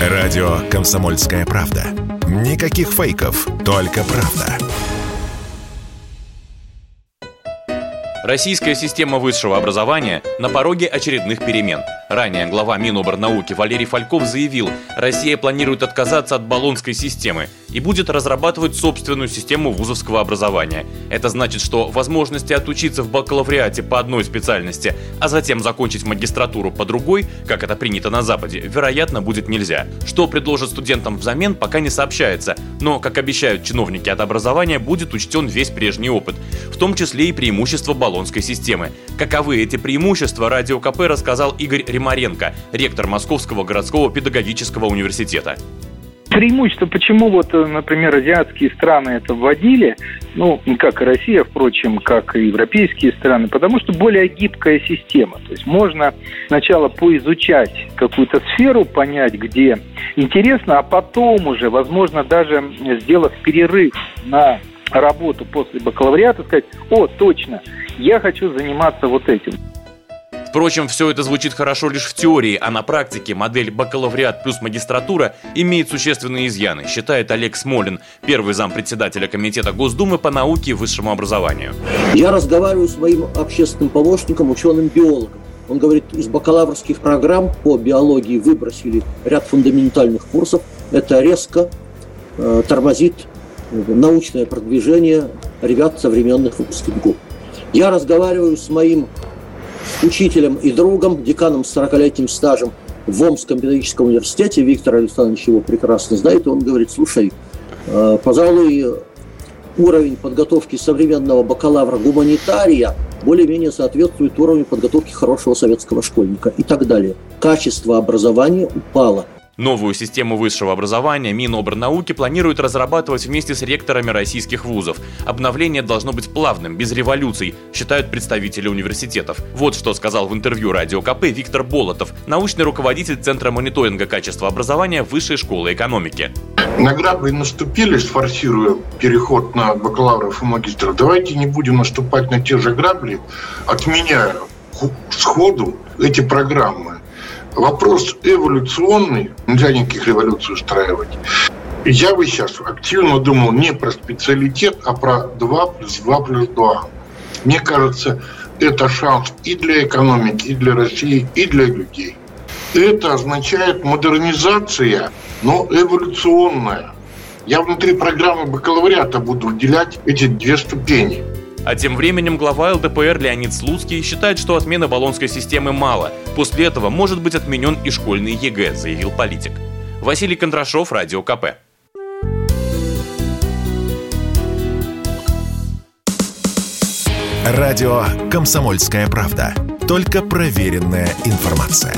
Радио «Комсомольская правда». Никаких фейков, только правда. Российская система высшего образования на пороге очередных перемен. Ранее глава Миноборнауки Валерий Фальков заявил, Россия планирует отказаться от баллонской системы и будет разрабатывать собственную систему вузовского образования. Это значит, что возможности отучиться в бакалавриате по одной специальности, а затем закончить магистратуру по другой, как это принято на Западе, вероятно, будет нельзя. Что предложат студентам взамен, пока не сообщается, но, как обещают чиновники от образования, будет учтен весь прежний опыт, в том числе и преимущества баллонской системы. Каковы эти преимущества, Радио КП рассказал Игорь Римаренко, ректор Московского городского педагогического университета. Преимущество, почему вот, например, азиатские страны это вводили, ну, как и Россия, впрочем, как и европейские страны, потому что более гибкая система. То есть можно сначала поизучать какую-то сферу, понять, где интересно, а потом уже, возможно, даже сделав перерыв на работу после бакалавриата, сказать, о, точно, я хочу заниматься вот этим. Впрочем, все это звучит хорошо лишь в теории, а на практике модель бакалавриат плюс магистратура имеет существенные изъяны, считает Олег Смолин, первый зам председателя Комитета Госдумы по науке и высшему образованию. Я разговариваю с моим общественным помощником, ученым-биологом. Он говорит, из бакалаврских программ по биологии выбросили ряд фундаментальных курсов. Это резко э, тормозит научное продвижение ребят современных выпускников. Я разговариваю с моим учителем и другом, деканом с 40-летним стажем в Омском педагогическом университете. Виктор Александрович его прекрасно знает. И он говорит, слушай, э, пожалуй, уровень подготовки современного бакалавра-гуманитария более-менее соответствует уровню подготовки хорошего советского школьника и так далее. Качество образования упало – Новую систему высшего образования Минобрнауки планирует разрабатывать вместе с ректорами российских вузов. Обновление должно быть плавным, без революций, считают представители университетов. Вот что сказал в интервью Радио КП Виктор Болотов, научный руководитель Центра мониторинга качества образования Высшей школы экономики. На наступили, сфорсируя переход на бакалавров и магистров. Давайте не будем наступать на те же грабли, отменяя сходу эти программы. Вопрос эволюционный, нельзя никаких революций устраивать. Я бы сейчас активно думал не про специалитет, а про 2 плюс 2 плюс 2. Мне кажется, это шанс и для экономики, и для России, и для людей. Это означает модернизация, но эволюционная. Я внутри программы бакалавриата буду выделять эти две ступени. А тем временем глава ЛДПР Леонид Слуцкий считает, что отмены болонской системы мало. После этого может быть отменен и школьный ЕГЭ, заявил политик. Василий Кондрашов, Радио КП. Радио «Комсомольская правда». Только проверенная информация.